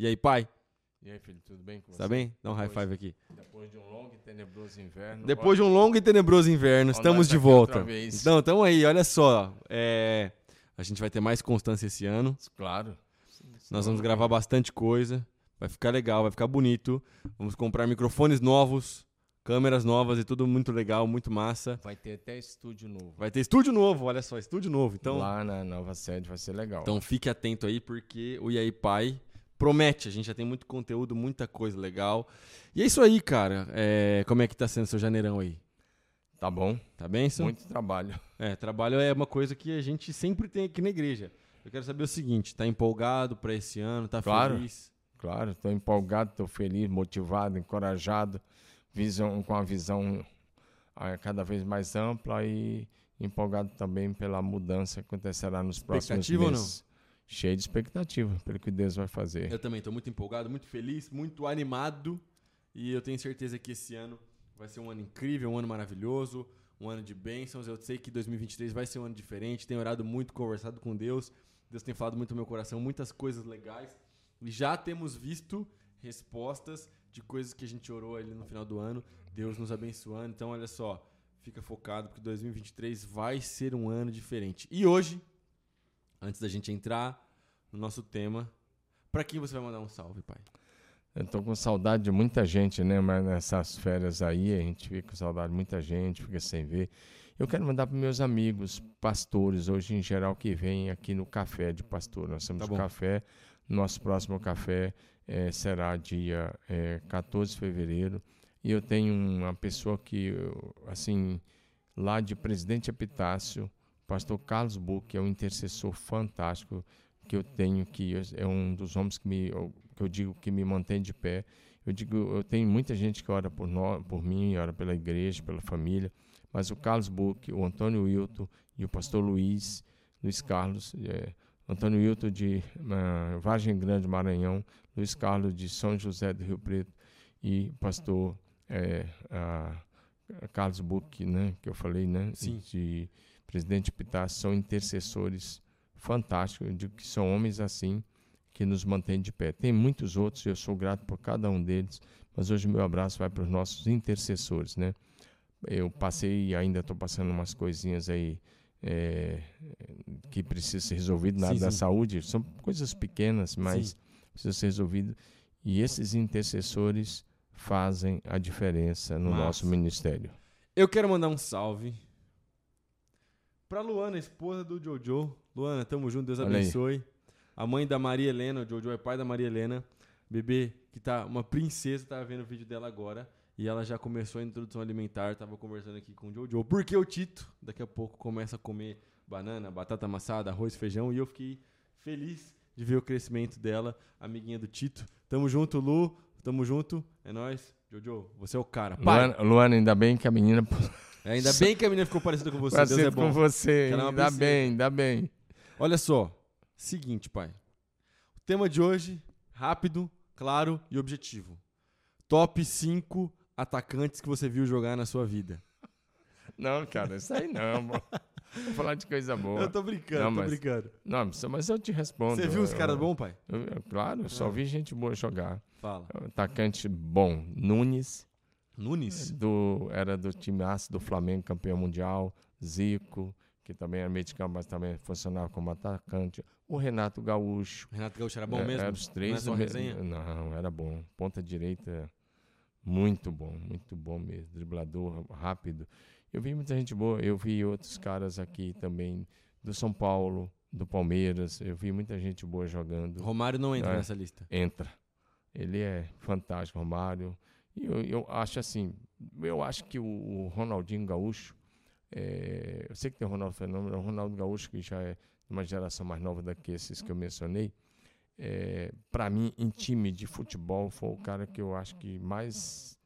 E aí, pai? E aí, filho, tudo bem com você? Tá bem? Dá um high Depois- five aqui. Depois de um longo e tenebroso inverno. Depois de um longo e tenebroso inverno, estamos de volta. Então, tamo aí, olha só. é, A gente vai ter mais constância esse ano. Claro. Nós vamos gravar bastante coisa. Vai ficar legal, vai ficar bonito. Vamos comprar microfones novos, câmeras novas e tudo muito legal, muito massa. Vai ter até estúdio novo. Vai ter estúdio novo, olha só, estúdio novo. Então, Lá na nova sede vai ser legal. então fique atento aí, porque o E aí Pai promete. A gente já tem muito conteúdo, muita coisa legal. E é isso aí, cara. É, Como é que tá sendo seu janeirão aí? tá bom. Tá bem, Sam? Muito trabalho. É, trabalho é uma coisa que a gente sempre tem aqui na igreja. Eu quero saber o seguinte, tá empolgado pra esse ano, tá Claro. feliz? Claro, estou empolgado, estou feliz, motivado, encorajado, visão, com a visão ah, cada vez mais ampla e empolgado também pela mudança que acontecerá nos próximos Expectativa ou não? Cheio de expectativa pelo que Deus vai fazer. Eu também tô muito empolgado, muito feliz, muito animado. E eu tenho certeza que esse ano vai ser um ano incrível, um ano maravilhoso, um ano de bênçãos. Eu sei que 2023 vai ser um ano diferente. Tenho orado muito, conversado com Deus. Deus tem falado muito no meu coração, muitas coisas legais. E já temos visto respostas de coisas que a gente orou ali no final do ano. Deus nos abençoando. Então, olha só, fica focado porque 2023 vai ser um ano diferente. E hoje, antes da gente entrar no nosso tema, pra quem você vai mandar um salve, pai? Eu tô com saudade de muita gente, né? Mas nessas férias aí, a gente fica com saudade de muita gente, fica sem ver. Eu quero mandar para meus amigos pastores, hoje em geral, que vêm aqui no café de pastor. Nós temos Tá café. Nosso próximo café eh, será dia eh, 14 de fevereiro. E eu tenho uma pessoa que, assim, lá de Presidente Epitácio, pastor Carlos que é um intercessor fantástico que eu tenho, que é um dos homens que, me, eu, que eu digo que me mantém de pé. Eu digo, eu tenho muita gente que ora por, nós, por mim, ora pela igreja, pela família, mas o Carlos Buch, o Antônio Wilton e o pastor Luiz, Luiz Carlos, é, Antônio Wilton de ah, Vargem Grande, Maranhão, Luiz Carlos de São José do Rio Preto e pastor é, ah, Carlos Buch, né, que eu falei, né, Sim. de Presidente Pitar, são intercessores fantásticos, eu digo que são homens assim que nos mantêm de pé. Tem muitos outros, eu sou grato por cada um deles, mas hoje o meu abraço vai para os nossos intercessores, né? Eu passei e ainda estou passando umas coisinhas aí é, que precisam ser resolvidas na Sim, área da saúde. São coisas pequenas, mas Sim. precisam ser resolvidas. E esses intercessores fazem a diferença no Massa. nosso ministério. Eu quero mandar um salve pra Luana, esposa do Jojo. Luana, tamo junto, Deus Olha aí. abençoe. A mãe da Maria Helena, o Jojo é pai da Maria Helena. Bebê, que tá uma princesa, tava vendo o vídeo dela agora. E ela já começou a introdução alimentar, tava conversando aqui com o Jojo. Porque o Tito, daqui a pouco, começa a comer banana, batata amassada, arroz, feijão. E eu fiquei feliz de ver o crescimento dela, amiguinha do Tito. Tamo junto, Lu. Tamo junto. É nóis. Jojo, você é o cara. Luana, Luana, ainda bem que a menina é, ainda bem que a menina ficou parecida com você. Deus parece é bom. com você. É Ainda princesa. bem, ainda bem. Olha só. Seguinte, pai. O tema de hoje, rápido, claro e objetivo. Top 5 atacantes que você viu jogar na sua vida. Não, cara, isso aí não, pô. Vou falar de coisa boa. Eu tô brincando, Não, tô mas- brincando. Não, mas- eu te respondo. Você viu os caras bons, pai? eu- eu- claro, eu só Ah. vi gente boa jogar. Fala. Atacante bom, Nunes, Nunes? do, era do time aço do Flamengo, campeão mundial. Zico, que também era meio de campo, mas também funcionava como atacante. O Renato Gaúcho. Renato Gaúcho era bom É, mesmo? Era os três. Não é? Não, era bom. Ponta direita, muito bom, muito bom mesmo. Driblador rápido. Eu vi muita gente boa. Eu vi outros caras aqui também, do São Paulo, do Palmeiras. Eu vi muita gente boa jogando. Romário não entra É. nessa lista. Entra. Ele é fantástico, Romário. E eu, eu acho assim, eu acho que o, o Ronaldinho Gaúcho, é, eu sei que tem o Ronaldo Fenômeno, o Ronaldo Gaúcho, que já é de uma geração mais nova do que esses que eu mencionei, é, para mim, em time de futebol, foi o cara que eu acho que mais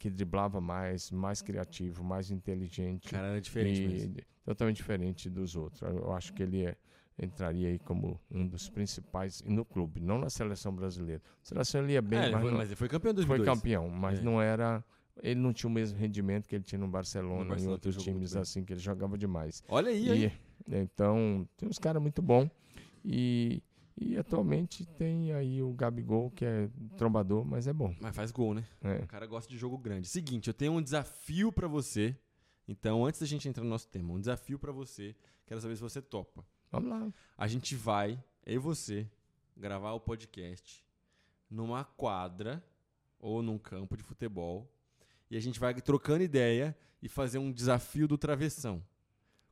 que driblava mais, mais criativo, mais inteligente. O cara era diferente e mesmo. totalmente diferente dos outros. Eu acho que ele é- entraria aí como um dos principais no clube, não na seleção brasileira. A seleção ele ia bem, É, mas, foi, não- mas ele foi campeão em foi 2002. campeão, mas É. não era. Ele não tinha o mesmo rendimento que ele tinha no No Barcelona, Barcelona, e outros times assim que ele jogava demais. Olha aí, aí. E, então, tem uns caras muito bons. E, E atualmente tem aí o Gabigol, que é trombador, mas é bom. Mas faz gol, né? É. O cara gosta de jogo grande. Seguinte, eu tenho um desafio pra você. Então, antes da gente entrar no nosso tema, um desafio pra você. Quero saber se você topa. Vamos lá. A gente vai, eu e você, gravar o podcast numa quadra ou num campo de futebol. E a gente vai trocando ideia e fazer um desafio do travessão.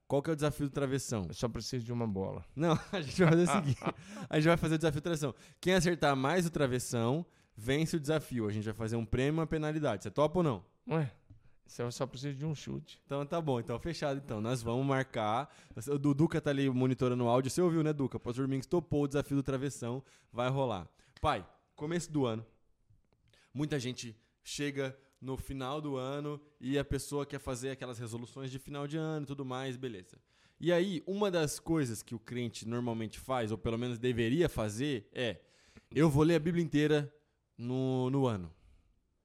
Qual que é o desafio do travessão? Eu só preciso de uma bola. Não, a gente vai fazer o seguinte. A gente vai fazer o desafio do travessão. Quem acertar mais o travessão, vence o desafio. A gente vai fazer um prêmio e uma penalidade. Você topa ou não? Ué, eu só preciso de um chute. Então tá bom, então fechado então. Nós vamos marcar. O Du- Duca tá ali monitorando o áudio. Você ouviu, né, Duca? Pastor Domingos topou o desafio do travessão. Vai rolar. Pai, começo do ano. Muita gente chega no final do ano e a pessoa quer fazer aquelas resoluções de final de ano e tudo mais, beleza. E aí, uma das coisas que o crente normalmente faz, ou pelo menos deveria fazer, é: eu vou ler a Bíblia inteira no, no ano.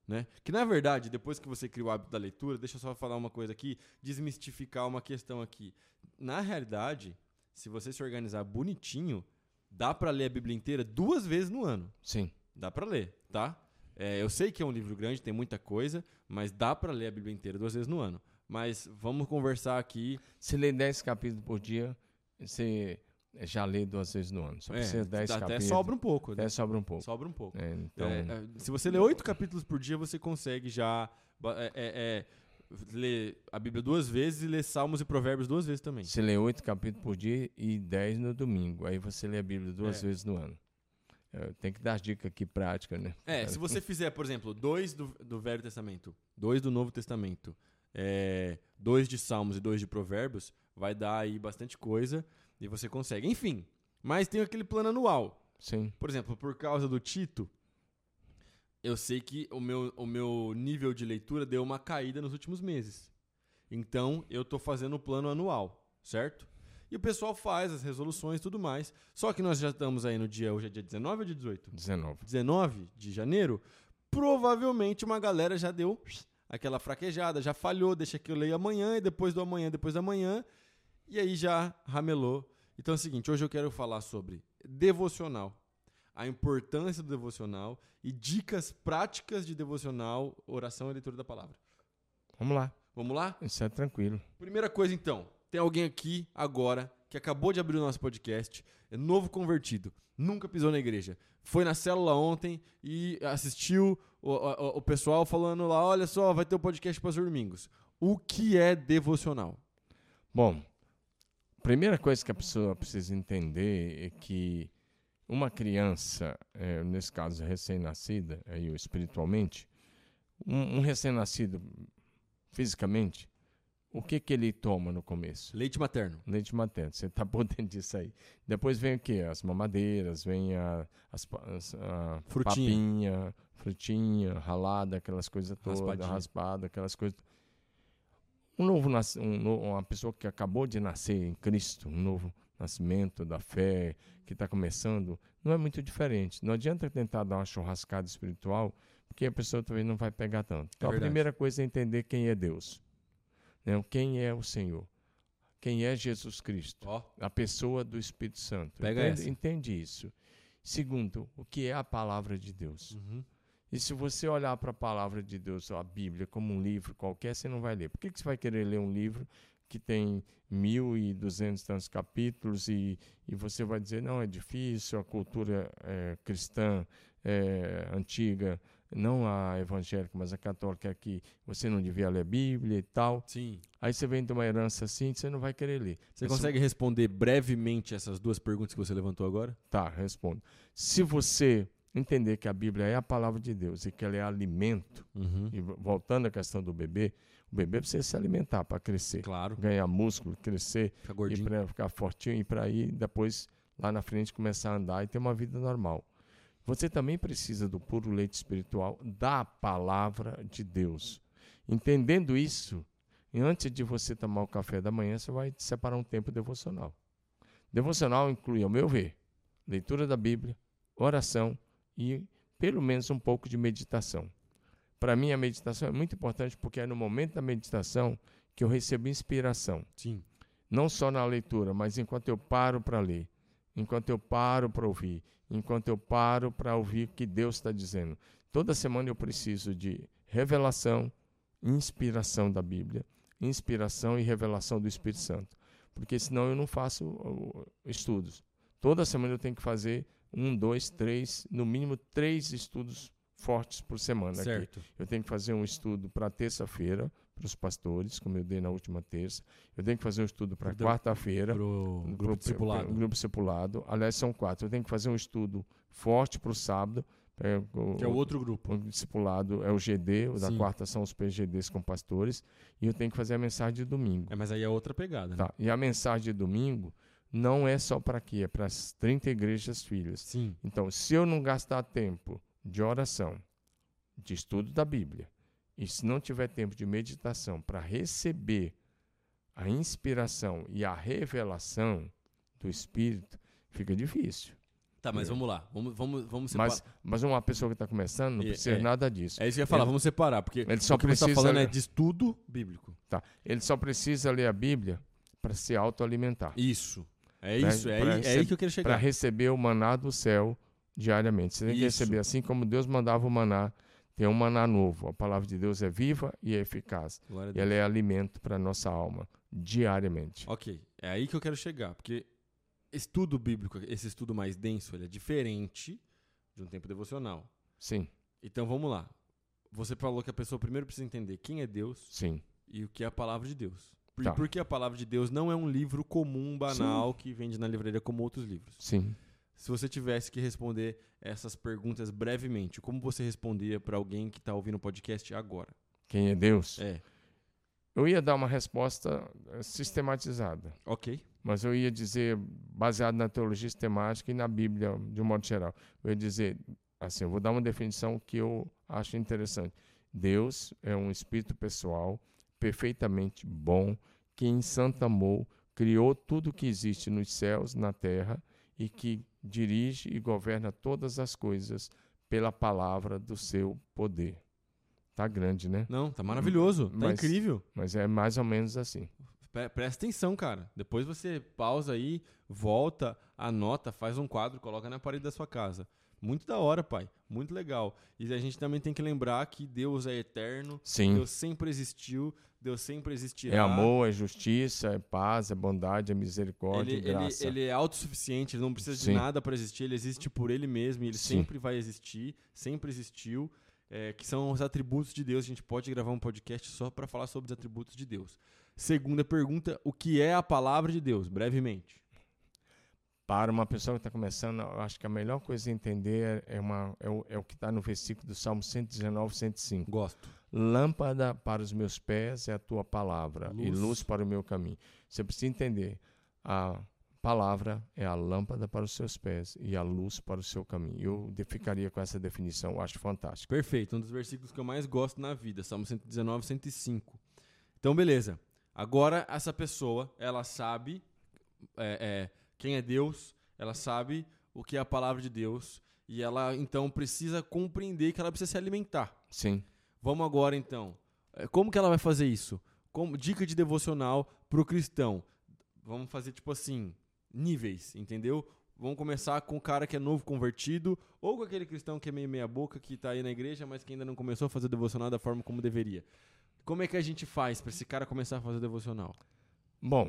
Né? Que na verdade, depois que você cria o hábito da leitura, deixa eu só falar uma coisa aqui, desmistificar uma questão aqui. Na realidade, se você se organizar bonitinho, dá pra ler a Bíblia inteira duas vezes no ano. Sim. Dá pra ler, tá? É, eu sei que é um livro grande, tem muita coisa, mas dá pra ler a Bíblia inteira duas vezes no ano. Mas vamos conversar aqui. Se lê 10 capítulos por dia, você já lê duas vezes no ano. Só É, precisa 10 até capítulos. sobra um pouco. né? Até sobra um pouco. Sobra um pouco. É, então, É, é, se você ler oito capítulos por dia, você consegue já é, é, é, ler a Bíblia duas vezes e ler Salmos e Provérbios duas vezes também. você lê 8 capítulos por dia e 10 no domingo. Aí você lê a Bíblia duas É. vezes no ano. É, tem que dar dica aqui prática, né? É, se você fizer, por exemplo, dois do, do Velho Testamento, dois do Novo Testamento, é, dois de Salmos e dois de Provérbios, vai dar aí bastante coisa e você consegue. Enfim, mas tem aquele plano anual. Sim. Por exemplo, por causa do Tito, eu sei que o meu, o meu nível de leitura deu uma caída nos últimos meses. Então, eu tô fazendo o plano anual, certo? E o pessoal faz as resoluções e tudo mais. Só que nós já estamos aí no dia, hoje é dia 19 ou dia 18? 19. 19 de janeiro, provavelmente uma galera já deu aquela fraquejada, já falhou, deixa que eu leio amanhã e depois do amanhã, depois da manhã, e aí já ramelou. Então é o seguinte, hoje eu quero falar sobre devocional, a importância do devocional e dicas práticas de devocional, oração e leitura da palavra. Vamos lá. Vamos lá? Isso é tranquilo. Primeira coisa então, tem alguém aqui agora que acabou de abrir o nosso podcast, é novo convertido, nunca pisou na igreja, foi na célula ontem e assistiu o, o- o pessoal falando lá, olha só, vai ter o podcast para os domingos. O que é devocional? Bom, primeira coisa que a pessoa precisa entender é que uma criança, eh, nesse caso recém-nascida, aí, espiritualmente, um, um recém-nascido fisicamente, o que, que ele toma no começo? Leite materno. Leite materno, você está por dentro disso aí. Depois vem o quê? As mamadeiras, vem a, as, a Frutinha. papinha, frutinha, ralada, aquelas coisas todas, Raspadinha. raspada, aquelas coisas. Um novo, um uma pessoa que acabou de nascer em Cristo, um novo nascimento da fé, que está começando, não é muito diferente. Não adianta tentar dar uma churrascada espiritual, porque a pessoa também não vai pegar tanto. Então, a verdade. primeira coisa é entender quem é Deus. Quem é o Senhor. Quem é Jesus Cristo. Ó, A pessoa do Espírito Santo. Pega entende, entende isso. Segundo, o que é a palavra de Deus. uhum. E se você olhar para a palavra de Deus, a Bíblia, como um livro qualquer, você não vai ler. Por que, que você vai querer ler um livro que tem mil e duzentos tantos capítulos e, e você vai dizer, não, é difícil, a cultura é, cristã é, antiga, não a evangélica, mas a católica é que você não devia ler a Bíblia e tal. Sim. Aí você vem de uma herança assim, você não vai querer ler. Você Mas se- consegue responder brevemente essas duas perguntas que você levantou agora? Tá, respondo. Se você entender que a Bíblia é a palavra de Deus e que ela é alimento, Uhum. e vo- voltando à questão do bebê, o bebê precisa se alimentar para crescer, Claro. ganhar músculo, crescer, Fica e gordinho. para ficar fortinho e para ir depois lá na frente começar a andar e ter uma vida normal. Você também precisa do puro leite espiritual da palavra de Deus. Entendendo isso, antes de você tomar o café da manhã, você vai separar um tempo devocional. Devocional inclui, ao meu ver, leitura da Bíblia, oração e pelo menos um pouco de meditação. Para mim, a meditação é muito importante porque é no momento da meditação que eu recebo inspiração Sim. não só na leitura, mas enquanto eu paro para ler. Enquanto eu paro para ouvir, enquanto eu paro para ouvir o que Deus está dizendo. Toda semana eu preciso de revelação, inspiração da Bíblia, inspiração e revelação do Espírito Santo, porque senão eu não faço estudos. Toda semana eu tenho que fazer um, dois, três, no mínimo três estudos fortes por semana. Certo. Aqui. Eu tenho que fazer um estudo para terça-feira, para os pastores, como eu dei na última terça. Eu tenho que fazer um estudo para quarta-feira. Para o grupo discipulado. Pro, grupo discipulado. Aliás, são quatro. Eu tenho que fazer um estudo forte para o sábado. É, o, que é o outro grupo. O discipulado é o GD, o da quarta são os PGDs com pastores. E eu tenho que fazer a mensagem de domingo. É, mas aí é outra pegada. Né? Tá. E a mensagem de domingo não é só para aqui, é para as 30 igrejas filhas. Sim. Então, se eu não gastar tempo de oração, de estudo da Bíblia, e se não tiver tempo de meditação para receber a inspiração e a revelação do Espírito, fica difícil. Tá, mas vamos lá. Vamos, vamos, vamos separar. Mas, mas uma pessoa que está começando não precisa é, nada disso. É isso que eu ia falar, ele, vamos separar, porque ele só o que precisa você está falando é de estudo bíblico. Tá. Ele só precisa ler a Bíblia para se autoalimentar. Isso. É isso, pra, é, pra aí, é aí que eu quero chegar. Para receber o maná do céu diariamente. Você tem que receber assim como Deus mandava o maná tem um maná novo. A palavra de Deus é viva e é eficaz. E ela é alimento para a nossa alma, diariamente. Ok, é aí que eu quero chegar. Porque estudo bíblico, esse estudo mais denso, ele é diferente de um tempo devocional. Sim. Então vamos lá. Você falou que a pessoa primeiro precisa entender quem é Deus Sim. e o que é a palavra de Deus. Por, tá. Porque a palavra de Deus não é um livro comum, banal, Sim. que vende na livraria como outros livros. Sim. Se você tivesse que responder essas perguntas brevemente, como você respondia para alguém que está ouvindo o podcast agora? Quem é Deus? É. Eu ia dar uma resposta eh, sistematizada. Ok. Mas eu ia dizer, baseado na teologia sistemática e na Bíblia, de um modo geral. Eu ia dizer, assim, eu vou dar uma definição que eu acho interessante. Deus é um espírito pessoal, perfeitamente bom, que em santo amor criou tudo que existe nos céus, na terra, e que dirige e governa todas as coisas pela palavra do seu poder. Tá grande, né? Não, tá maravilhoso, tá mas, incrível. Mas é mais ou menos assim. Presta atenção, cara. Depois você pausa aí, volta, anota, faz um quadro, coloca na parede da sua casa. Muito da hora, pai. Muito legal. E a gente também tem que lembrar que Deus é eterno. Sim. Deus sempre existiu. Deus sempre existirá. É amor, é justiça, é paz, é bondade, é misericórdia, ele, é graça. Ele, ele, é autossuficiente, ele não precisa Sim. de nada para existir, ele existe por ele mesmo e ele Sim. sempre vai existir, sempre existiu. É, que são os atributos de Deus. A gente pode gravar um podcast só para falar sobre os atributos de Deus. Segunda pergunta: o que é a palavra de Deus? Brevemente. Para uma pessoa que está começando, eu acho que a melhor coisa a entender é, uma, é, o, é o que está no versículo do Salmo 119, 105. Gosto. Lâmpada para os meus pés é a tua palavra luz. e luz para o meu caminho. Você precisa entender. A palavra é a lâmpada para os seus pés e a luz para o seu caminho. Eu ficaria com essa definição, eu acho fantástico. Perfeito, um dos versículos que eu mais gosto na vida, Salmo 119, 105. Então, beleza. Agora, essa pessoa, ela sabe é, é, quem é Deus, ela sabe o que é a palavra de Deus e ela então precisa compreender que ela precisa se alimentar. Sim. Vamos agora então. É, como que ela vai fazer isso? Como dica de devocional para o cristão. Vamos fazer tipo assim, níveis, entendeu? Vamos começar com o cara que é novo convertido ou com aquele cristão que é meio meia boca que está aí na igreja, mas que ainda não começou a fazer devocional da forma como deveria. Como é que a gente faz para esse cara começar a fazer devocional? Bom,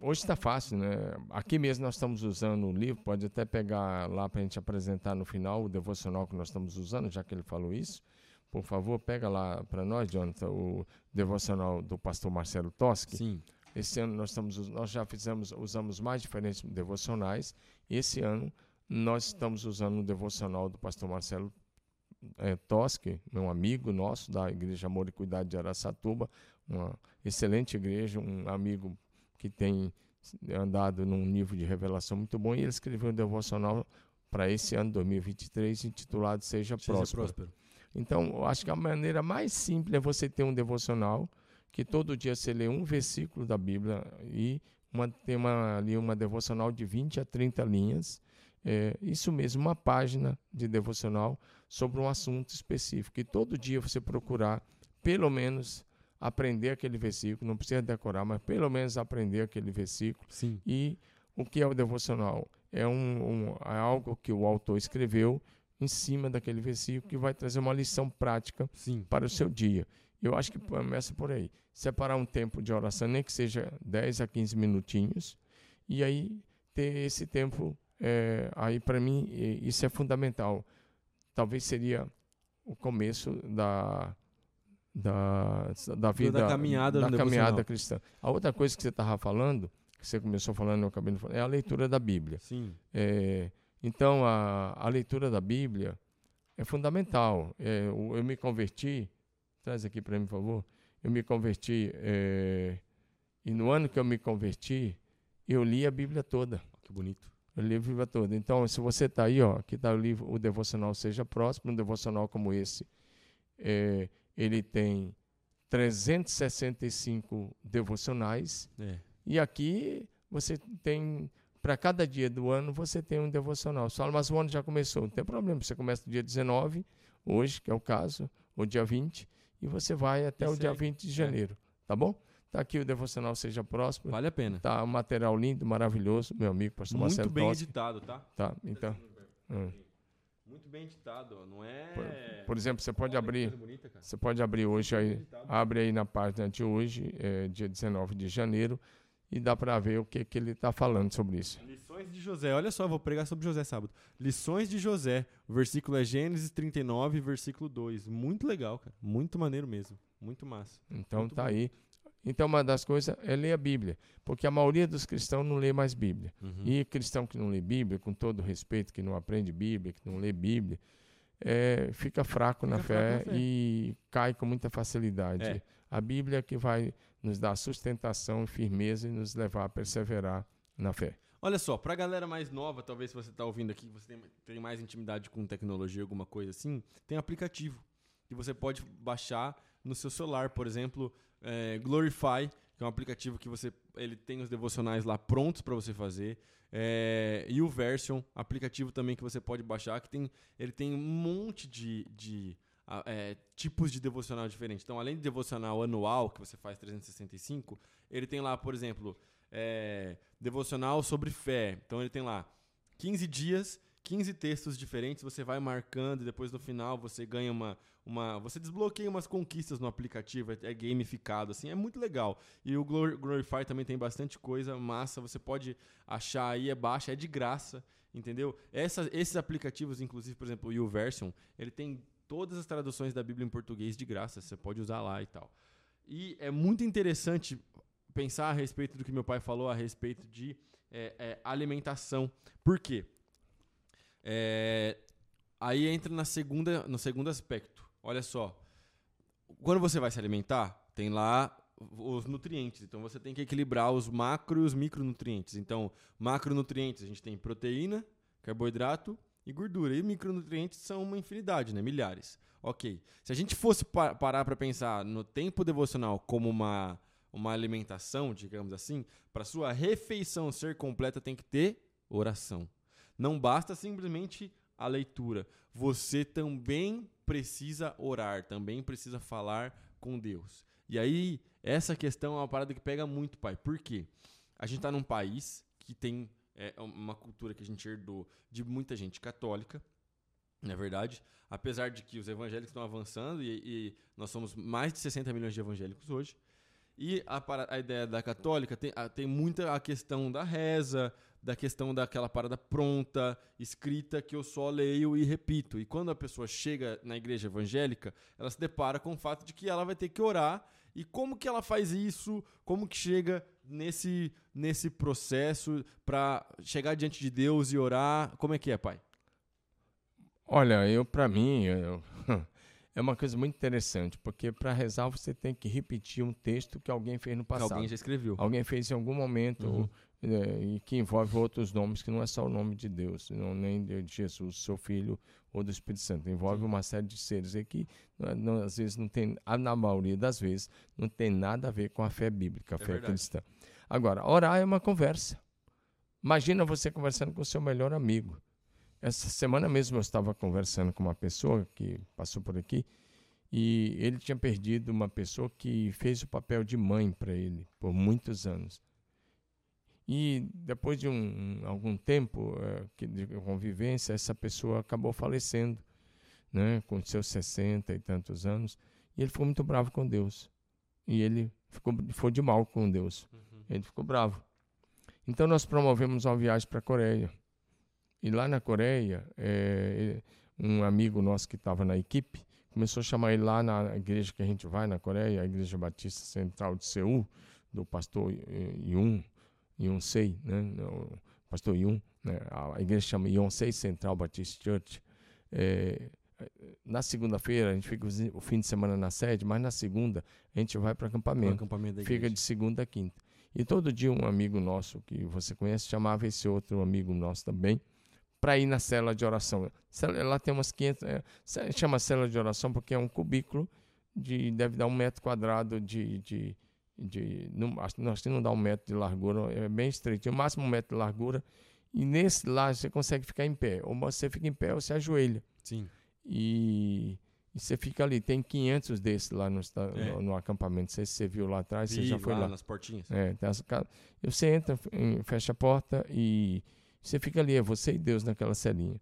hoje está fácil, né? Aqui mesmo nós estamos usando o livro, pode até pegar lá para a gente apresentar no final o devocional que nós estamos usando, já que ele falou isso. Por favor, pega lá para nós, Jonathan, o devocional do pastor Marcelo Toschi. Sim. Esse ano nós, estamos, nós já fizemos, usamos mais diferentes devocionais. Esse ano nós estamos usando o devocional do pastor Marcelo é, Toschi, meu amigo nosso da Igreja Amor e Cuidado de Araçatuba, uma excelente igreja, um amigo que tem andado num nível de revelação muito bom, e ele escreveu um devocional para esse ano 2023 intitulado Seja, Seja Próspero. próspero. Então, eu acho que a maneira mais simples é você ter um devocional que todo dia você lê um versículo da Bíblia e uma, tem uma, ali uma devocional de 20 a 30 linhas. É, isso mesmo, uma página de devocional sobre um assunto específico. E todo dia você procurar, pelo menos, aprender aquele versículo, não precisa decorar, mas pelo menos aprender aquele versículo. Sim. E o que é o devocional? é, um, um, é algo que o autor escreveu em cima daquele versículo que vai trazer uma lição prática Sim. para o seu dia. Eu acho que começa por aí. Separar um tempo de oração, nem que seja 10 a 15 minutinhos, e aí ter esse tempo, é, aí para mim, isso é fundamental. Talvez seria o começo da, da, da vida da caminhada, da caminhada cristã. A outra coisa que você estava falando que você começou falando, eu acabei de falar, é a leitura da Bíblia. Sim. É, então, a, a leitura da Bíblia é fundamental. É, eu, eu, me converti, traz aqui para mim, por favor. Eu me converti, é, e no ano que eu me converti, eu li a Bíblia toda. Que bonito. Eu li a Bíblia toda. Então, se você está aí, ó, aqui está o livro O Devocional Seja Próximo, um devocional como esse, é, ele tem 365 devocionais. É. E aqui você tem, para cada dia do ano, você tem um devocional. Você fala, mas o ano já começou. Não tem problema, você começa no dia 19, hoje, que é o caso, ou dia 20, e você vai até e o segue. dia 20 de é. janeiro. É. Tá bom? Tá aqui o devocional Seja Próximo. Vale a pena. Tá um material lindo, maravilhoso, meu amigo, pastor Muito Marcelo bem Toschi. editado, tá? Tá, então. Hum. Muito bem editado, não é. Por, por exemplo, você pode Olha, abrir. Bonita, você pode abrir hoje aí. Abre aí na página de hoje, é, dia 19 de janeiro e dá para ver o que, que ele está falando sobre isso. Lições de José. Olha só, vou pregar sobre José sábado. Lições de José. O versículo é Gênesis 39, versículo 2. Muito legal, cara. Muito maneiro mesmo. Muito massa. Então Muito tá bom. aí. Então uma das coisas é ler a Bíblia, porque a maioria dos cristãos não lê mais Bíblia. Uhum. E cristão que não lê Bíblia, com todo respeito, que não aprende Bíblia, que não lê Bíblia, é, fica fraco, fica na, fé fraco na fé e cai com muita facilidade. É. A Bíblia é que vai nos dar sustentação, firmeza e nos levar a perseverar na fé. Olha só, para a galera mais nova, talvez se você está ouvindo aqui, você tem, tem, mais intimidade com tecnologia, alguma coisa assim, tem aplicativo que você pode baixar no seu celular, por exemplo, é, Glorify, que é um aplicativo que você ele tem os devocionais lá prontos para você fazer. É, e o Version, aplicativo também que você pode baixar, que tem, ele tem um monte de, de é, tipos de devocional diferentes. Então, além de devocional anual, que você faz 365, ele tem lá, por exemplo, é, devocional sobre fé. Então, ele tem lá 15 dias, 15 textos diferentes, você vai marcando e depois no final você ganha uma. uma você desbloqueia umas conquistas no aplicativo, é, é gamificado, assim, é muito legal. E o Glorify também tem bastante coisa massa, você pode achar aí, é baixa, é de graça, entendeu? Essa, esses aplicativos, inclusive, por exemplo, o YouVersion, ele tem todas as traduções da Bíblia em português de graça, você pode usar lá e tal. E é muito interessante pensar a respeito do que meu pai falou a respeito de é, é, alimentação. Por quê? É, aí entra na segunda, no segundo aspecto. Olha só. Quando você vai se alimentar, tem lá os nutrientes. Então você tem que equilibrar os macro e os micronutrientes. Então, macronutrientes, a gente tem proteína, carboidrato e gordura. E micronutrientes são uma infinidade, né? Milhares. Ok. Se a gente fosse pa parar para pensar no tempo devocional como uma, uma alimentação, digamos assim, para sua refeição ser completa tem que ter oração. Não basta simplesmente a leitura. Você também precisa orar, também precisa falar com Deus. E aí, essa questão é uma parada que pega muito, pai. Por quê? A gente está num país que tem é uma cultura que a gente herdou de muita gente católica, na é verdade, apesar de que os evangélicos estão avançando e, e, nós somos mais de 60 milhões de evangélicos hoje. E a, a ideia da católica tem, a, tem muita a questão da reza, da questão daquela parada pronta, escrita, que eu só leio e repito. E quando a pessoa chega na igreja evangélica, ela se depara com o fato de que ela vai ter que orar. E como que ela faz isso? Como que chega nesse, nesse processo para chegar diante de Deus e orar? Como é que é, pai? Olha, eu para mim eu, é uma coisa muito interessante, porque para rezar você tem que repetir um texto que alguém fez no passado. Que alguém já escreveu. Alguém fez em algum momento uhum. É, e que envolve outros nomes que não é só o nome de Deus, não nem de Jesus, seu Filho ou do Espírito Santo. Envolve uma série de seres aqui, não, não, às vezes não tem, na maioria das vezes, não tem nada a ver com a fé bíblica, a é fé verdade. cristã. Agora, orar é uma conversa. Imagina você conversando com o seu melhor amigo. Essa semana mesmo eu estava conversando com uma pessoa que passou por aqui e ele tinha perdido uma pessoa que fez o papel de mãe para ele por muitos anos. E depois de um, algum tempo é, de convivência, essa pessoa acabou falecendo, né, com seus 60 e tantos anos, e ele ficou muito bravo com Deus. E ele ficou, foi de mal com Deus. Uhum. Ele ficou bravo. Então nós promovemos uma viagem para a Coreia. E lá na Coreia, é, um amigo nosso que estava na equipe começou a chamar ele lá na igreja que a gente vai na Coreia, a Igreja Batista Central de Seul, do pastor Yun, Yun Sei, né? O pastor Yun, né? a igreja chama Yun Sei Central Baptist Church. É, na segunda-feira a gente fica o fim de semana na sede, mas na segunda a gente vai para acampamento. acampamento fica de segunda a quinta. E todo dia um amigo nosso que você conhece chamava esse outro amigo nosso também para ir na cela de oração. Lá tem umas 500, é, chama cela de oração porque é um cubículo de deve dar um metro quadrado de, de, de não, acho, que não dá um metro de largura, é bem estreito, o máximo um metro de largura. E nesse lá você consegue ficar em pé, ou você fica em pé ou você ajoelha. Sim. E, e você fica ali. Tem 500 desses lá no, é. no, no acampamento. Não sei se você viu lá atrás, Vi, você já foi lá. lá. nas portinhas. É, tem as, você entra, fecha a porta e você fica ali, é você e Deus naquela celinha.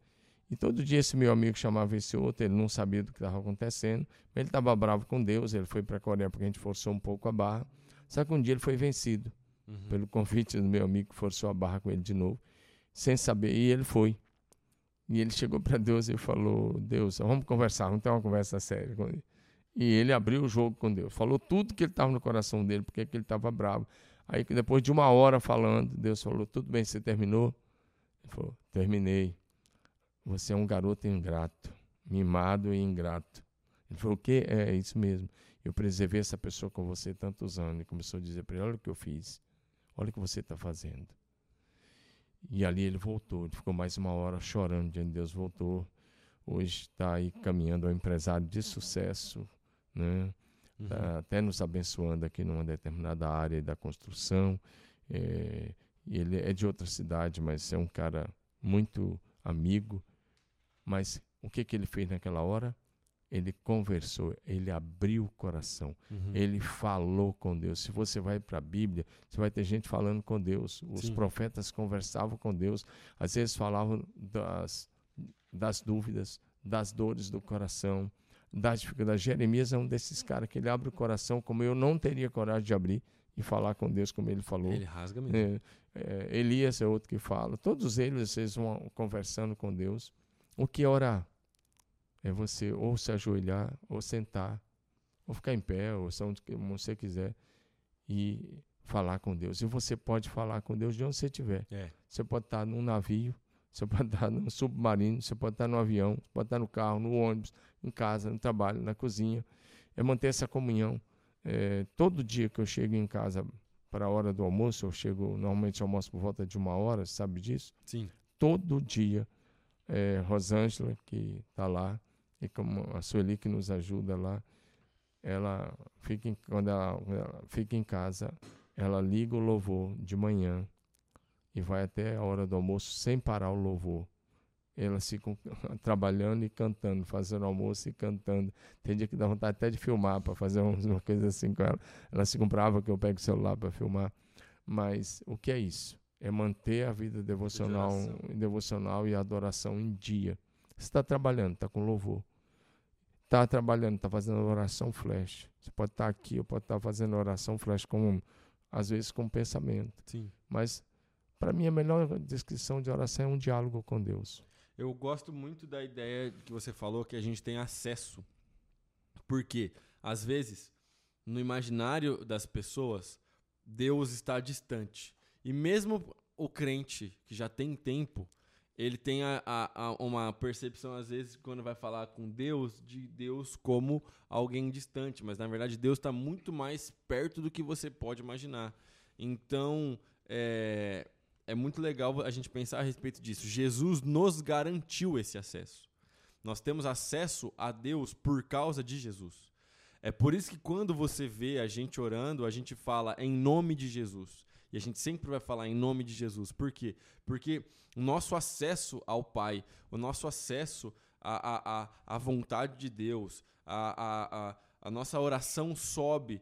E todo dia esse meu amigo chamava esse outro, ele não sabia do que estava acontecendo, mas ele estava bravo com Deus, ele foi para a Coreia porque a gente forçou um pouco a barra. Só que um dia ele foi vencido uhum. pelo convite do meu amigo que forçou a barra com ele de novo, sem saber, e ele foi. E ele chegou para Deus e falou: Deus, vamos conversar, vamos ter uma conversa séria com ele. E ele abriu o jogo com Deus, falou tudo que ele estava no coração dele, porque ele estava bravo. Aí depois de uma hora falando, Deus falou: Tudo bem, você terminou? Ele falou: Terminei. Você é um garoto ingrato, mimado e ingrato. Ele falou: O que? É isso mesmo. Eu preservei essa pessoa com você tantos anos. E começou a dizer para ele: Olha o que eu fiz. Olha o que você está fazendo. E ali ele voltou. Ele ficou mais uma hora chorando diante de Deus. Voltou. Hoje está aí caminhando ao empresário de sucesso, né? Uhum. Tá até nos abençoando aqui numa determinada área da construção. É, ele é de outra cidade, mas é um cara muito amigo. Mas o que, que ele fez naquela hora? Ele conversou, ele abriu o coração, uhum. ele falou com Deus. Se você vai para a Bíblia, você vai ter gente falando com Deus. Os Sim. profetas conversavam com Deus, às vezes falavam das, das dúvidas, das dores do coração, das dificuldades. Jeremias é um desses caras que ele abre o coração, como eu não teria coragem de abrir e falar com Deus como ele falou. Ele rasga mesmo. É, é, Elias é outro que fala. Todos eles, eles vão conversando com Deus. O que é orar? É você ou se ajoelhar, ou sentar, ou ficar em pé, ou se onde você quiser, e falar com Deus. E você pode falar com Deus de onde você estiver. É. Você pode estar num navio, você pode estar num submarino, você pode estar no avião, você pode estar no carro, no ônibus, em casa, no trabalho, na cozinha. É manter essa comunhão. É, todo dia que eu chego em casa para a hora do almoço, eu chego, normalmente almoço por volta de uma hora, sabe disso? Sim. Todo dia, é, Rosângela, que está lá, e como a Sueli que nos ajuda lá, ela fica em, quando ela, ela fica em casa, ela liga o louvor de manhã e vai até a hora do almoço sem parar o louvor elas ficam trabalhando e cantando, fazendo almoço e cantando. Tem dia que dá vontade até de filmar para fazer uma coisa assim com ela. Elas se compravam que eu pego o celular para filmar. Mas o que é isso? É manter a vida devocional, devocional e adoração em dia. Você está trabalhando, está com louvor. Está trabalhando, está fazendo oração flash. Você pode estar tá aqui, ou pode estar tá fazendo oração flash, com, às vezes com pensamento. Sim. Mas, para mim, a melhor descrição de oração é um diálogo com Deus. Eu gosto muito da ideia que você falou que a gente tem acesso. Porque, às vezes, no imaginário das pessoas, Deus está distante. E mesmo o crente que já tem tempo, ele tem a, a, a uma percepção, às vezes, quando vai falar com Deus, de Deus como alguém distante. Mas, na verdade, Deus está muito mais perto do que você pode imaginar. Então, é, é muito legal a gente pensar a respeito disso. Jesus nos garantiu esse acesso. Nós temos acesso a Deus por causa de Jesus. É por isso que quando você vê a gente orando, a gente fala em nome de Jesus. E a gente sempre vai falar em nome de Jesus. Por quê? Porque o nosso acesso ao Pai, o nosso acesso à, à, à vontade de Deus, a, a, a, a nossa oração sobe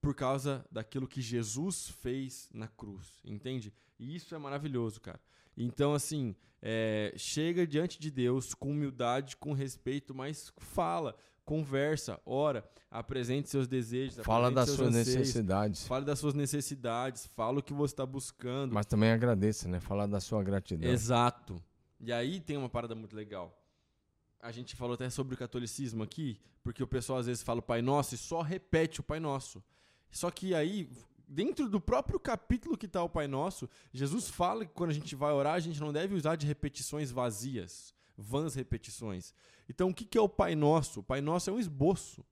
por causa daquilo que Jesus fez na cruz, entende? E isso é maravilhoso, cara. Então, assim, é, chega diante de Deus com humildade, com respeito, mas fala, conversa, ora, apresente seus desejos. Fala das suas anseios, necessidades. Fale das suas necessidades, fala o que você está buscando. Mas também agradeça, né? Falar da sua gratidão. Exato. E aí tem uma parada muito legal. A gente falou até sobre o catolicismo aqui, porque o pessoal às vezes fala o Pai Nosso e só repete o Pai Nosso. Só que aí, dentro do próprio capítulo que está o Pai Nosso, Jesus fala que quando a gente vai orar, a gente não deve usar de repetições vazias, vãs repetições. Então, o que é o Pai Nosso? O Pai Nosso é um esboço.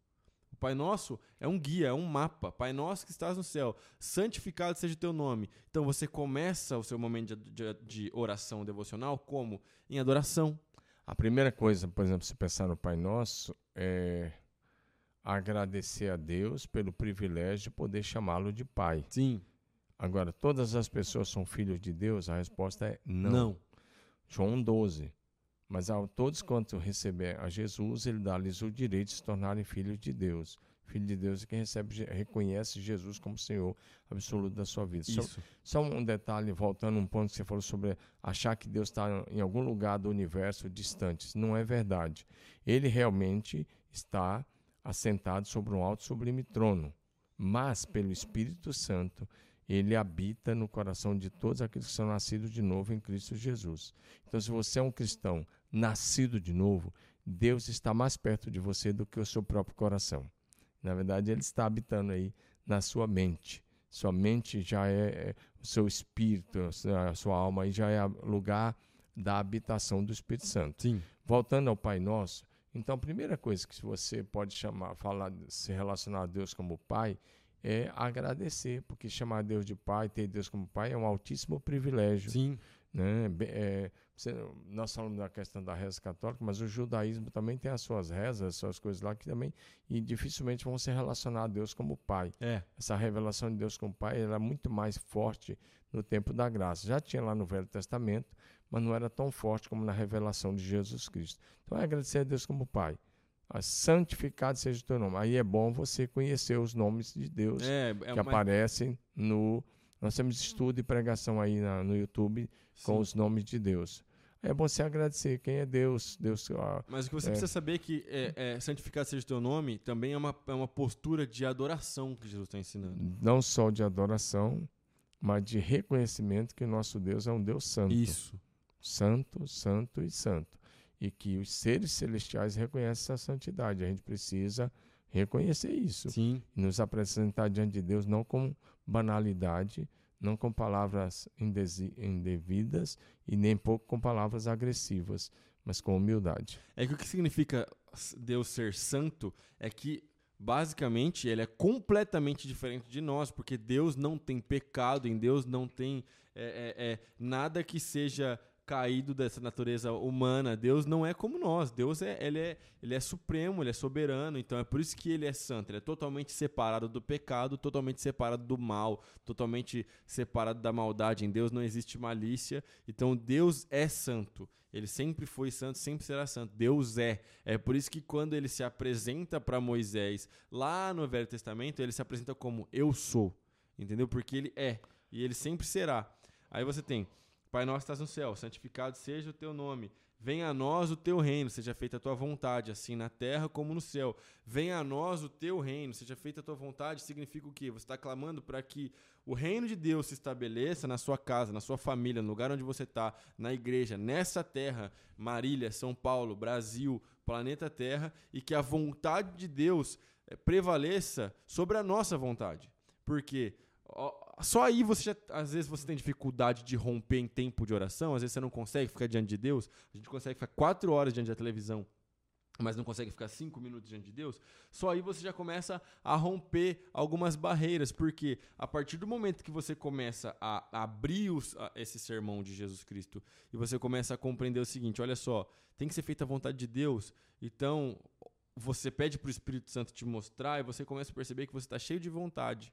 O Pai Nosso é um guia, é um mapa. Pai Nosso que estás no céu, santificado seja o teu nome. Então, você começa o seu momento de, de, de oração devocional como? Em adoração. A primeira coisa, por exemplo, se pensar no Pai Nosso, é agradecer a Deus pelo privilégio de poder chamá-lo de Pai. Sim. Agora, todas as pessoas são filhos de Deus? A resposta é não. Não. João 12. Mas a todos quanto receber a Jesus, ele dá-lhes o direito de se tornarem filhos de Deus. Filho de Deus é quem recebe, reconhece Jesus como Senhor absoluto da sua vida. Isso. Só, só um detalhe, voltando um ponto que você falou sobre achar que Deus está em algum lugar do universo distante. Isso não é verdade. Ele realmente está assentado sobre um alto sublime trono. Mas, pelo Espírito Santo, ele habita no coração de todos aqueles que são nascidos de novo em Cristo Jesus. Então, se você é um cristão nascido de novo, Deus está mais perto de você do que o seu próprio coração. Na verdade, ele está habitando aí na sua mente. Sua mente já é, é o seu espírito, a sua alma aí já é lugar da habitação do Espírito Santo. Sim. Voltando ao Pai Nosso, então a primeira coisa que você pode chamar, falar, se relacionar a Deus como Pai, é agradecer, porque chamar Deus de Pai, ter Deus como Pai é um altíssimo privilégio. Sim. Né? É, nós falamos da questão da reza católica, mas o judaísmo também tem as suas rezas, as suas coisas lá que também e dificilmente vão se relacionar a Deus como Pai. É. Essa revelação de Deus como Pai era muito mais forte no tempo da graça. Já tinha lá no Velho Testamento, mas não era tão forte como na revelação de Jesus Cristo. Então é agradecer a Deus como Pai. Santificado seja o teu nome. Aí é bom você conhecer os nomes de Deus É, é que uma- aparecem no. Nós temos estudo e pregação aí na- no YouTube com Sim. os nomes de Deus. É bom você agradecer quem é Deus. Deus ah, Mas o que você É. precisa saber é que é, é, santificado seja o teu nome também é uma, é uma postura de adoração que Jesus está ensinando. não só de adoração, mas de reconhecimento que o nosso Deus é um Deus santo. Isso. Santo, santo e santo. E que os seres celestiais reconhecem essa santidade. A gente precisa reconhecer isso. Sim. Nos apresentar diante de Deus não com banalidade, não com palavras indevidas e nem pouco com palavras agressivas, mas com humildade. É que o que significa Deus ser santo é que, basicamente, ele é completamente diferente de nós, porque Deus não tem pecado, em Deus não tem é, é, é, nada que seja caído dessa natureza humana. Deus não é como nós. Deus é ele, é ele é supremo, ele é soberano. Então é por isso que ele é santo. Ele é totalmente separado do pecado, totalmente separado do mal, totalmente separado da maldade. Em Deus não existe malícia. Então Deus é santo. Ele sempre foi santo, sempre será santo. Deus é. É por isso que quando ele se apresenta para Moisés lá no Velho Testamento, ele se apresenta como eu sou. Entendeu? Porque ele é. E ele sempre será. Aí você tem Pai nosso estás no céu, santificado seja o teu nome. Venha a nós o teu reino, seja feita a tua vontade, assim na terra como no céu. Venha a nós o teu reino, seja feita a tua vontade, significa o quê? Você está clamando para que o reino de Deus se estabeleça na sua casa, na sua família, no lugar onde você está, na igreja, nessa terra, Marília, São Paulo, Brasil, planeta Terra, e que a vontade de Deus eh, prevaleça sobre a nossa vontade. Porque só aí você já, às vezes você tem dificuldade de romper em tempo de oração, às vezes você não consegue ficar diante de Deus. A gente consegue ficar quatro horas diante da televisão, mas não consegue ficar cinco minutos diante de Deus. Só aí você já começa a romper algumas barreiras, porque a partir do momento que você começa a abrir os- a- esse sermão de Jesus Cristo e você começa a compreender o seguinte: olha só, tem que ser feita a vontade de Deus, então você pede para o Espírito Santo te mostrar e você começa a perceber que você está cheio de vontade.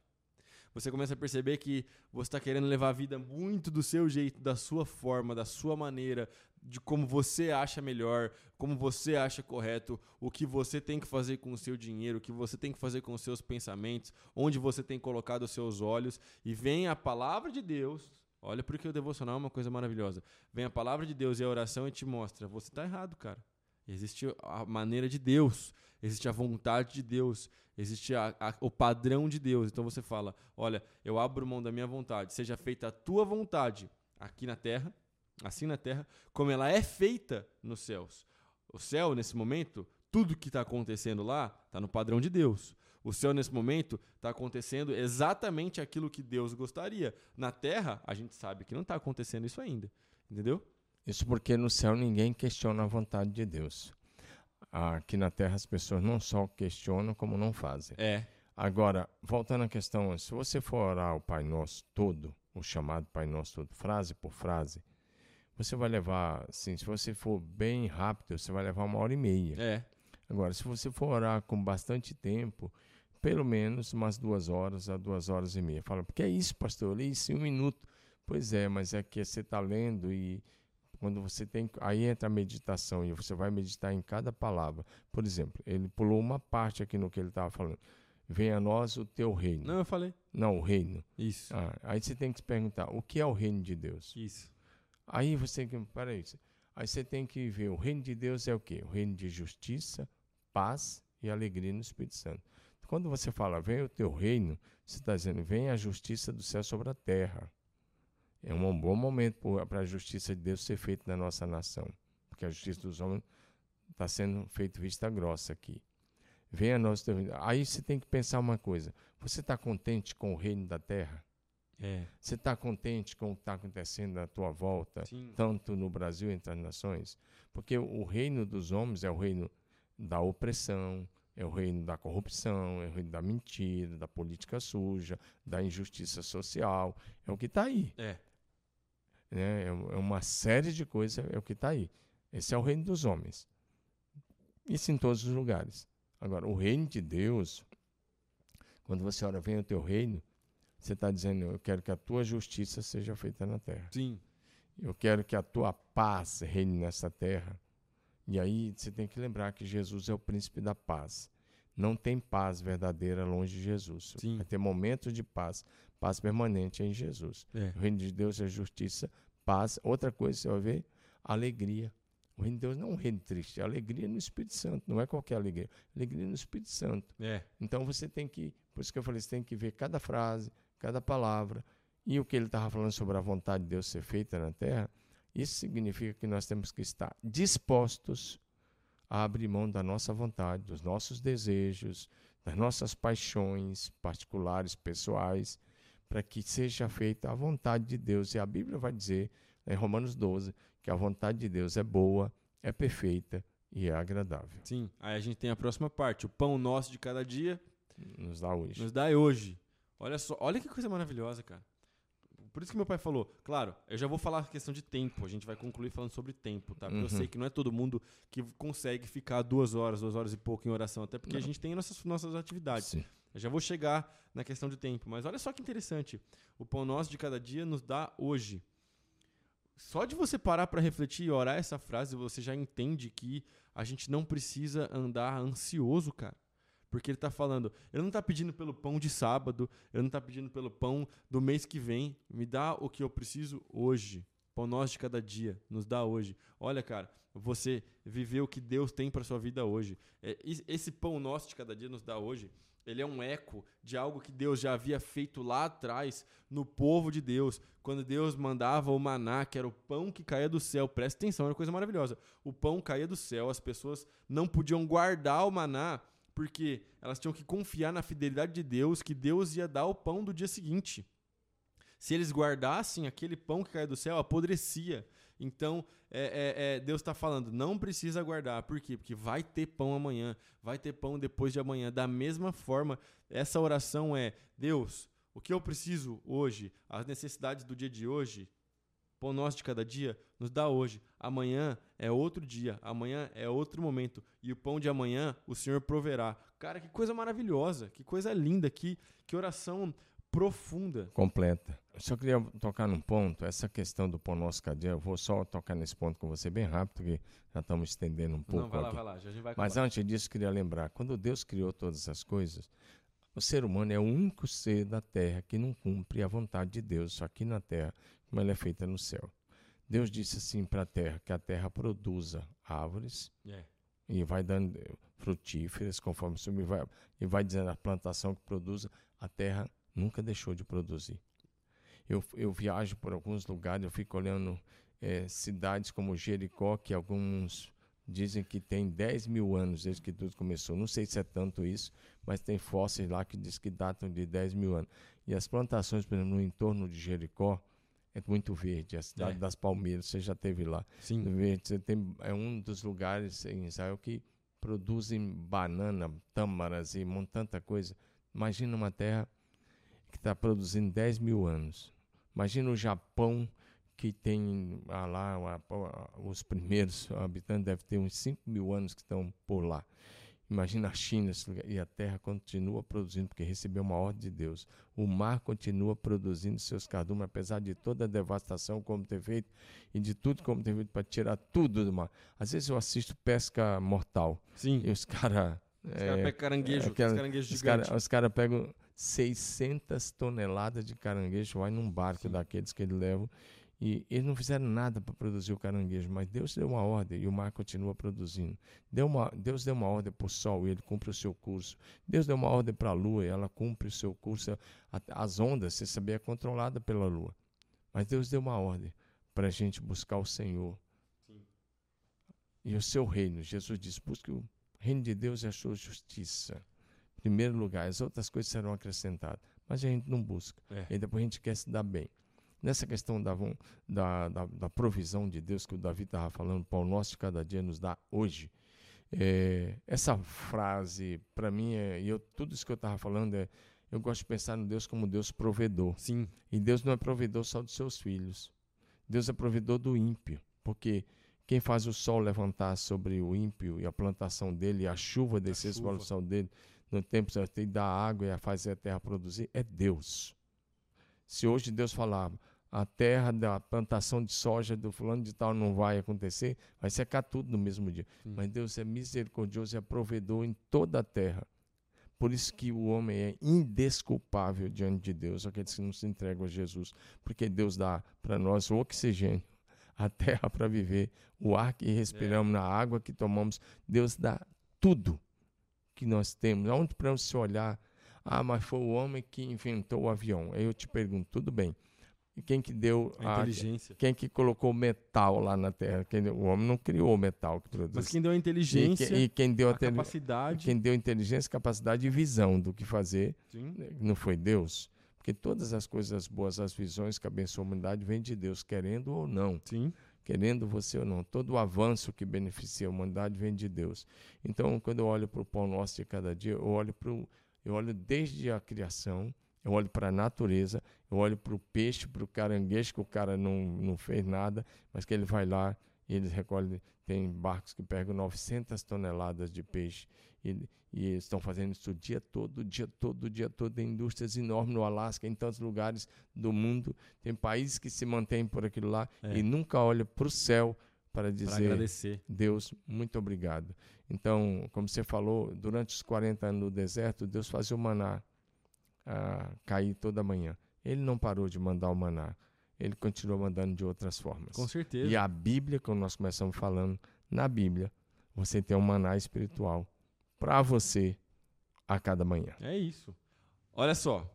Você começa a perceber que você está querendo levar a vida muito do seu jeito, da sua forma, da sua maneira, de como você acha melhor, como você acha correto, o que você tem que fazer com o seu dinheiro, o que você tem que fazer com os seus pensamentos, onde você tem colocado os seus olhos, e vem a palavra de Deus. Olha porque o devocional é uma coisa maravilhosa. Vem a palavra de Deus e a oração e te mostra, você está errado, cara. Existe a maneira de Deus, existe a vontade de Deus, existe a, a, o padrão de Deus. Então você fala: Olha, eu abro mão da minha vontade, seja feita a tua vontade aqui na terra, assim na terra, como ela é feita nos céus. O céu, nesse momento, tudo que está acontecendo lá está no padrão de Deus. O céu, nesse momento, está acontecendo exatamente aquilo que Deus gostaria. Na terra, a gente sabe que não está acontecendo isso ainda. Entendeu? Isso porque no céu ninguém questiona a vontade de Deus. Aqui na terra as pessoas não só questionam, como não fazem. É. Agora, voltando à questão, se você for orar o Pai Nosso todo, o chamado Pai Nosso todo, frase por frase, você vai levar, assim, se você for bem rápido, você vai levar uma hora e meia. É. Agora, se você for orar com bastante tempo, pelo menos umas duas horas a duas horas e meia. Fala, porque é isso, pastor? Eu li isso em um minuto. Pois é, mas é que você está lendo e quando você tem. Aí entra a meditação e você vai meditar em cada palavra. Por exemplo, ele pulou uma parte aqui no que ele estava falando. Venha a nós o teu reino. Não, eu falei. Não, o reino. Isso. Ah, aí você tem que se perguntar: o que é o reino de Deus? Isso. Aí você tem que. Peraí. Aí você tem que ver: o reino de Deus é o quê? O reino de justiça, paz e alegria no Espírito Santo. Quando você fala, venha o teu reino, você está dizendo, venha a justiça do céu sobre a terra. É um bom momento para a justiça de Deus ser feita na nossa nação, porque a justiça dos homens está sendo feita vista grossa aqui. Venha nós. Aí você tem que pensar uma coisa: você está contente com o reino da terra? É. Você está contente com o que está acontecendo à tua volta, Sim. tanto no Brasil entre as nações? Porque o reino dos homens é o reino da opressão, é o reino da corrupção, é o reino da mentira, da política suja, da injustiça social. É o que está aí. É. Né? É é uma série de coisas, é o que está aí. Esse é o reino dos homens. Isso em todos os lugares. Agora, o reino de Deus, quando você ora, vem o teu reino, você está dizendo, eu quero que a tua justiça seja feita na terra. Sim. Eu quero que a tua paz reine nessa terra. E aí você tem que lembrar que Jesus é o príncipe da paz. Não tem paz verdadeira longe de Jesus. Sim. Vai ter momentos de paz. Paz permanente é em Jesus. É. O reino de Deus é justiça, paz. Outra coisa você vai ver, alegria. O reino de Deus não é um reino triste, é alegria no Espírito Santo. Não é qualquer alegria. Alegria no Espírito Santo. É. Então você tem que, por isso que eu falei, você tem que ver cada frase, cada palavra. E o que ele estava falando sobre a vontade de Deus ser feita na terra, isso significa que nós temos que estar dispostos a abrir mão da nossa vontade, dos nossos desejos, das nossas paixões particulares, pessoais, para que seja feita a vontade de Deus. E a Bíblia vai dizer, em Romanos 12, que a vontade de Deus é boa, é perfeita e é agradável. Sim. Aí a gente tem a próxima parte. O pão nosso de cada dia Nos dá hoje. nos dá hoje. Olha só, olha que coisa maravilhosa, cara. Por isso que meu pai falou, claro, eu já vou falar a questão de tempo, a gente vai concluir falando sobre tempo, tá? Porque eu Uhum. sei que não é todo mundo que consegue ficar duas horas, duas horas e pouco em oração, até porque a Não. gente tem nossas, nossas atividades. Sim. Eu já vou chegar na questão de tempo, mas olha só que interessante. O pão nosso de cada dia nos dá hoje. Só de você parar para refletir e orar essa frase, você já entende que a gente não precisa andar ansioso, cara. Porque ele tá falando, ele não tá pedindo pelo pão de sábado, ele não tá pedindo pelo pão do mês que vem. Me dá o que eu preciso hoje. Pão nosso de cada dia, nos dá hoje. Olha, cara, você viver o que Deus tem para sua vida hoje. É, es- esse pão nosso de cada dia nos dá hoje. Ele é um eco de algo que Deus já havia feito lá atrás no povo de Deus, quando Deus mandava o maná, que era o pão que caía do céu. Presta atenção, é uma coisa maravilhosa. O pão caía do céu, as pessoas não podiam guardar o maná porque elas tinham que confiar na fidelidade de Deus, que Deus ia dar o pão do dia seguinte. Se eles guardassem aquele pão que caía do céu, apodrecia. Então, é, é, é, Deus está falando, não precisa guardar. Por quê? Porque vai ter pão amanhã, vai ter pão depois de amanhã. Da mesma forma, essa oração é: Deus, o que eu preciso hoje, as necessidades do dia de hoje, pão nosso de cada dia, nos dá hoje. Amanhã é outro dia, amanhã é outro momento. E o pão de amanhã o Senhor proverá. Cara, que coisa maravilhosa, que coisa linda, que, que oração profunda. Completa. Eu só queria tocar num ponto, essa questão do pão nosso cada dia, eu vou só tocar nesse ponto com você bem rápido, porque já estamos estendendo um pouco Não, vai lá, aqui. vai lá. Já a gente vai Mas antes disso, queria lembrar, quando Deus criou todas as coisas, o ser humano é o único ser da terra que não cumpre a vontade de Deus aqui na terra, como ela é feita no céu. Deus disse assim para a terra, que a terra produza árvores, É. e vai dando frutíferas conforme subir, vai, e vai dizendo a plantação que produza, a terra nunca deixou de produzir. Eu, eu viajo por alguns lugares, eu fico olhando eh, cidades como Jericó, que alguns dizem que tem 10 mil anos desde que tudo começou. Não sei se é tanto isso, mas tem fósseis lá que diz que datam de 10 mil anos. E as plantações, por exemplo, no entorno de Jericó, é muito verde. A cidade É. das Palmeiras, você já teve lá. Sim. Verde, tem, é um dos lugares em Israel que produzem banana, tâmaras e um tanta coisa. Imagina uma terra que está produzindo 10 mil anos. Imagina o Japão, que tem ah, lá a- a- os primeiros habitantes, deve ter uns 5 mil anos que estão por lá. Imagina a China e a terra continua produzindo, porque recebeu uma ordem de Deus. O mar continua produzindo seus cardumes, apesar de toda a devastação como ter feito e de tudo como ter feito para tirar tudo do mar. Às vezes eu assisto pesca mortal Sim. e os caras. Os caras pegam caranguejo, é aquela- os caranguejos os caras cara pegam 600 toneladas de caranguejo, vai num barco Sim. daqueles que eles levam. E eles não fizeram nada para produzir o caranguejo, mas Deus deu uma ordem e o mar continua produzindo. Deu uma, Deus deu uma ordem para o sol e ele cumpre o seu curso. Deus deu uma ordem para a lua e ela cumpre o seu curso. As ondas, você sabia, é controlada pela lua. Mas Deus deu uma ordem para a gente buscar o Senhor Sim. e o seu reino. Jesus disse: busque o reino de Deus e a sua justiça. Primeiro lugar, as outras coisas serão acrescentadas. Mas a gente não busca. É. E depois a gente quer se dar bem. Nessa questão da, da, da, da provisão de Deus que o Davi estava falando, o pão nosso de cada dia nos dá hoje. é, essa frase, para mim, é, e eu, tudo isso que eu estava falando, é, eu gosto de pensar no Deus como Deus provedor. Sim. E Deus não é provedor só dos seus filhos. Deus é provedor do ímpio. Porque quem faz o sol levantar sobre o ímpio e a plantação dele, e a chuva descer sobre chuva. plantação dele, no tempo certo, e dar água e a fazer a terra produzir, é Deus. Se hoje Deus falar, a terra da plantação de soja do fulano de tal não vai acontecer, vai secar tudo no mesmo dia. Sim. Mas Deus é misericordioso e é provedor em toda a terra. Por isso que o homem é indesculpável diante de Deus, aqueles que não se entregam a Jesus. Porque Deus dá para nós o oxigênio, a terra para viver, o ar que respiramos, na água que tomamos. Deus dá tudo que nós temos. Aonde para se olhar, ah, mas foi o homem que inventou o avião. Aí eu te pergunto, tudo bem. E quem que deu A a, inteligência. quem que colocou o metal lá na Terra? Quem o homem não criou o metal que produz. Mas quem deu a E inteligência, que- e, quem deu a a capacidade. quem deu inteligência, capacidade e visão do que fazer, Sim. não foi Deus? Porque todas as coisas boas, as visões que abençoam a humanidade, vêm de Deus, querendo ou não. Sim. Querendo você ou não. Todo o avanço que beneficia a humanidade vem de Deus. Então, quando eu olho para o pão nosso de cada dia, eu olho, pro, eu olho desde a criação, eu olho para a natureza, eu olho para o peixe, para o caranguejo, que o cara não, não fez nada, mas que ele vai lá e eles recolhem. Tem barcos que pegam 900 toneladas de peixe e, e estão fazendo isso o dia todo, o dia todo, o dia todo. Tem indústrias enormes no Alasca, em tantos lugares do mundo. Tem países que se mantêm por aquilo lá É. e nunca olham para o céu para dizer. Deus, muito obrigado. Então, como você falou, durante os 40 anos no deserto, Deus fazia o maná ah, cair toda manhã. Ele não parou de mandar o maná. Ele continuou mandando de outras formas. Com certeza. E a Bíblia, como nós começamos falando, na Bíblia, você tem um maná espiritual para você a cada manhã. É isso. Olha só.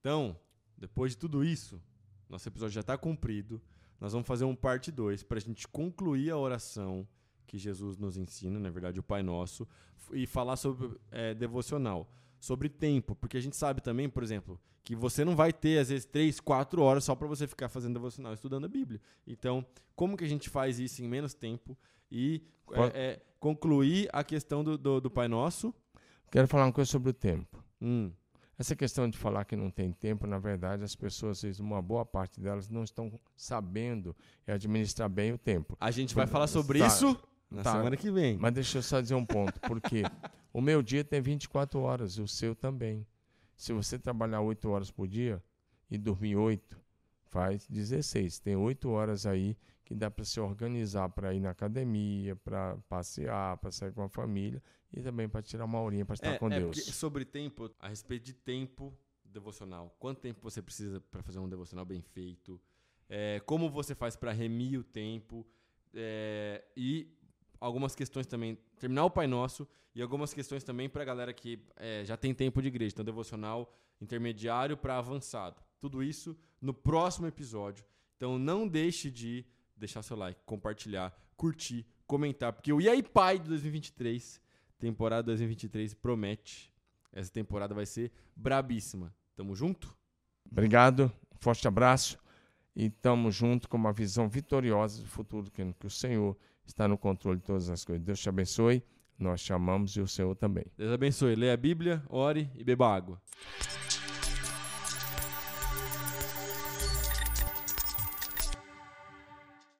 Então, depois de tudo isso, nosso episódio já está cumprido. Nós vamos fazer um parte 2 para a gente concluir a oração que Jesus nos ensina, na verdade, o Pai Nosso, e falar sobre é, devocional, sobre tempo, porque a gente sabe também, por exemplo, que você não vai ter, às vezes, três, quatro horas só para você ficar fazendo devocional, estudando a Bíblia. Então, como que a gente faz isso em menos tempo e é, é, concluir a questão do, do, do Pai Nosso? Quero falar uma coisa sobre o tempo. Hum, Essa questão de falar que não tem tempo, na verdade, as pessoas, uma boa parte delas, não estão sabendo administrar bem o tempo. A gente vai falar sobre Tá. isso na Tá. semana que vem. Mas deixa eu só dizer um ponto, porque o meu dia tem 24 horas, o seu também. Se você trabalhar 8 horas por dia e dormir 8, faz 16. Tem 8 horas aí que dá para se organizar para ir na academia, para passear, para sair com a família e também para tirar uma horinha para estar é, com é Deus. sobre tempo, a respeito de tempo devocional. Quanto tempo você precisa para fazer um devocional bem feito? É, como você faz para remir o tempo? É, e algumas questões também. Terminar o Pai Nosso e algumas questões também para a galera que é, já tem tempo de igreja. Então, devocional intermediário para avançado. Tudo isso no próximo episódio. Então, não deixe de deixar seu like, compartilhar, curtir, comentar, porque o E aí Pai de 2023, temporada 2023 promete. Essa temporada vai ser brabíssima. Tamo junto? Obrigado, forte abraço e tamo junto com uma visão vitoriosa do futuro, que, o Senhor está no controle de todas as coisas. Deus te abençoe, nós chamamos e o Senhor também. Deus abençoe. Leia a Bíblia, ore e beba água.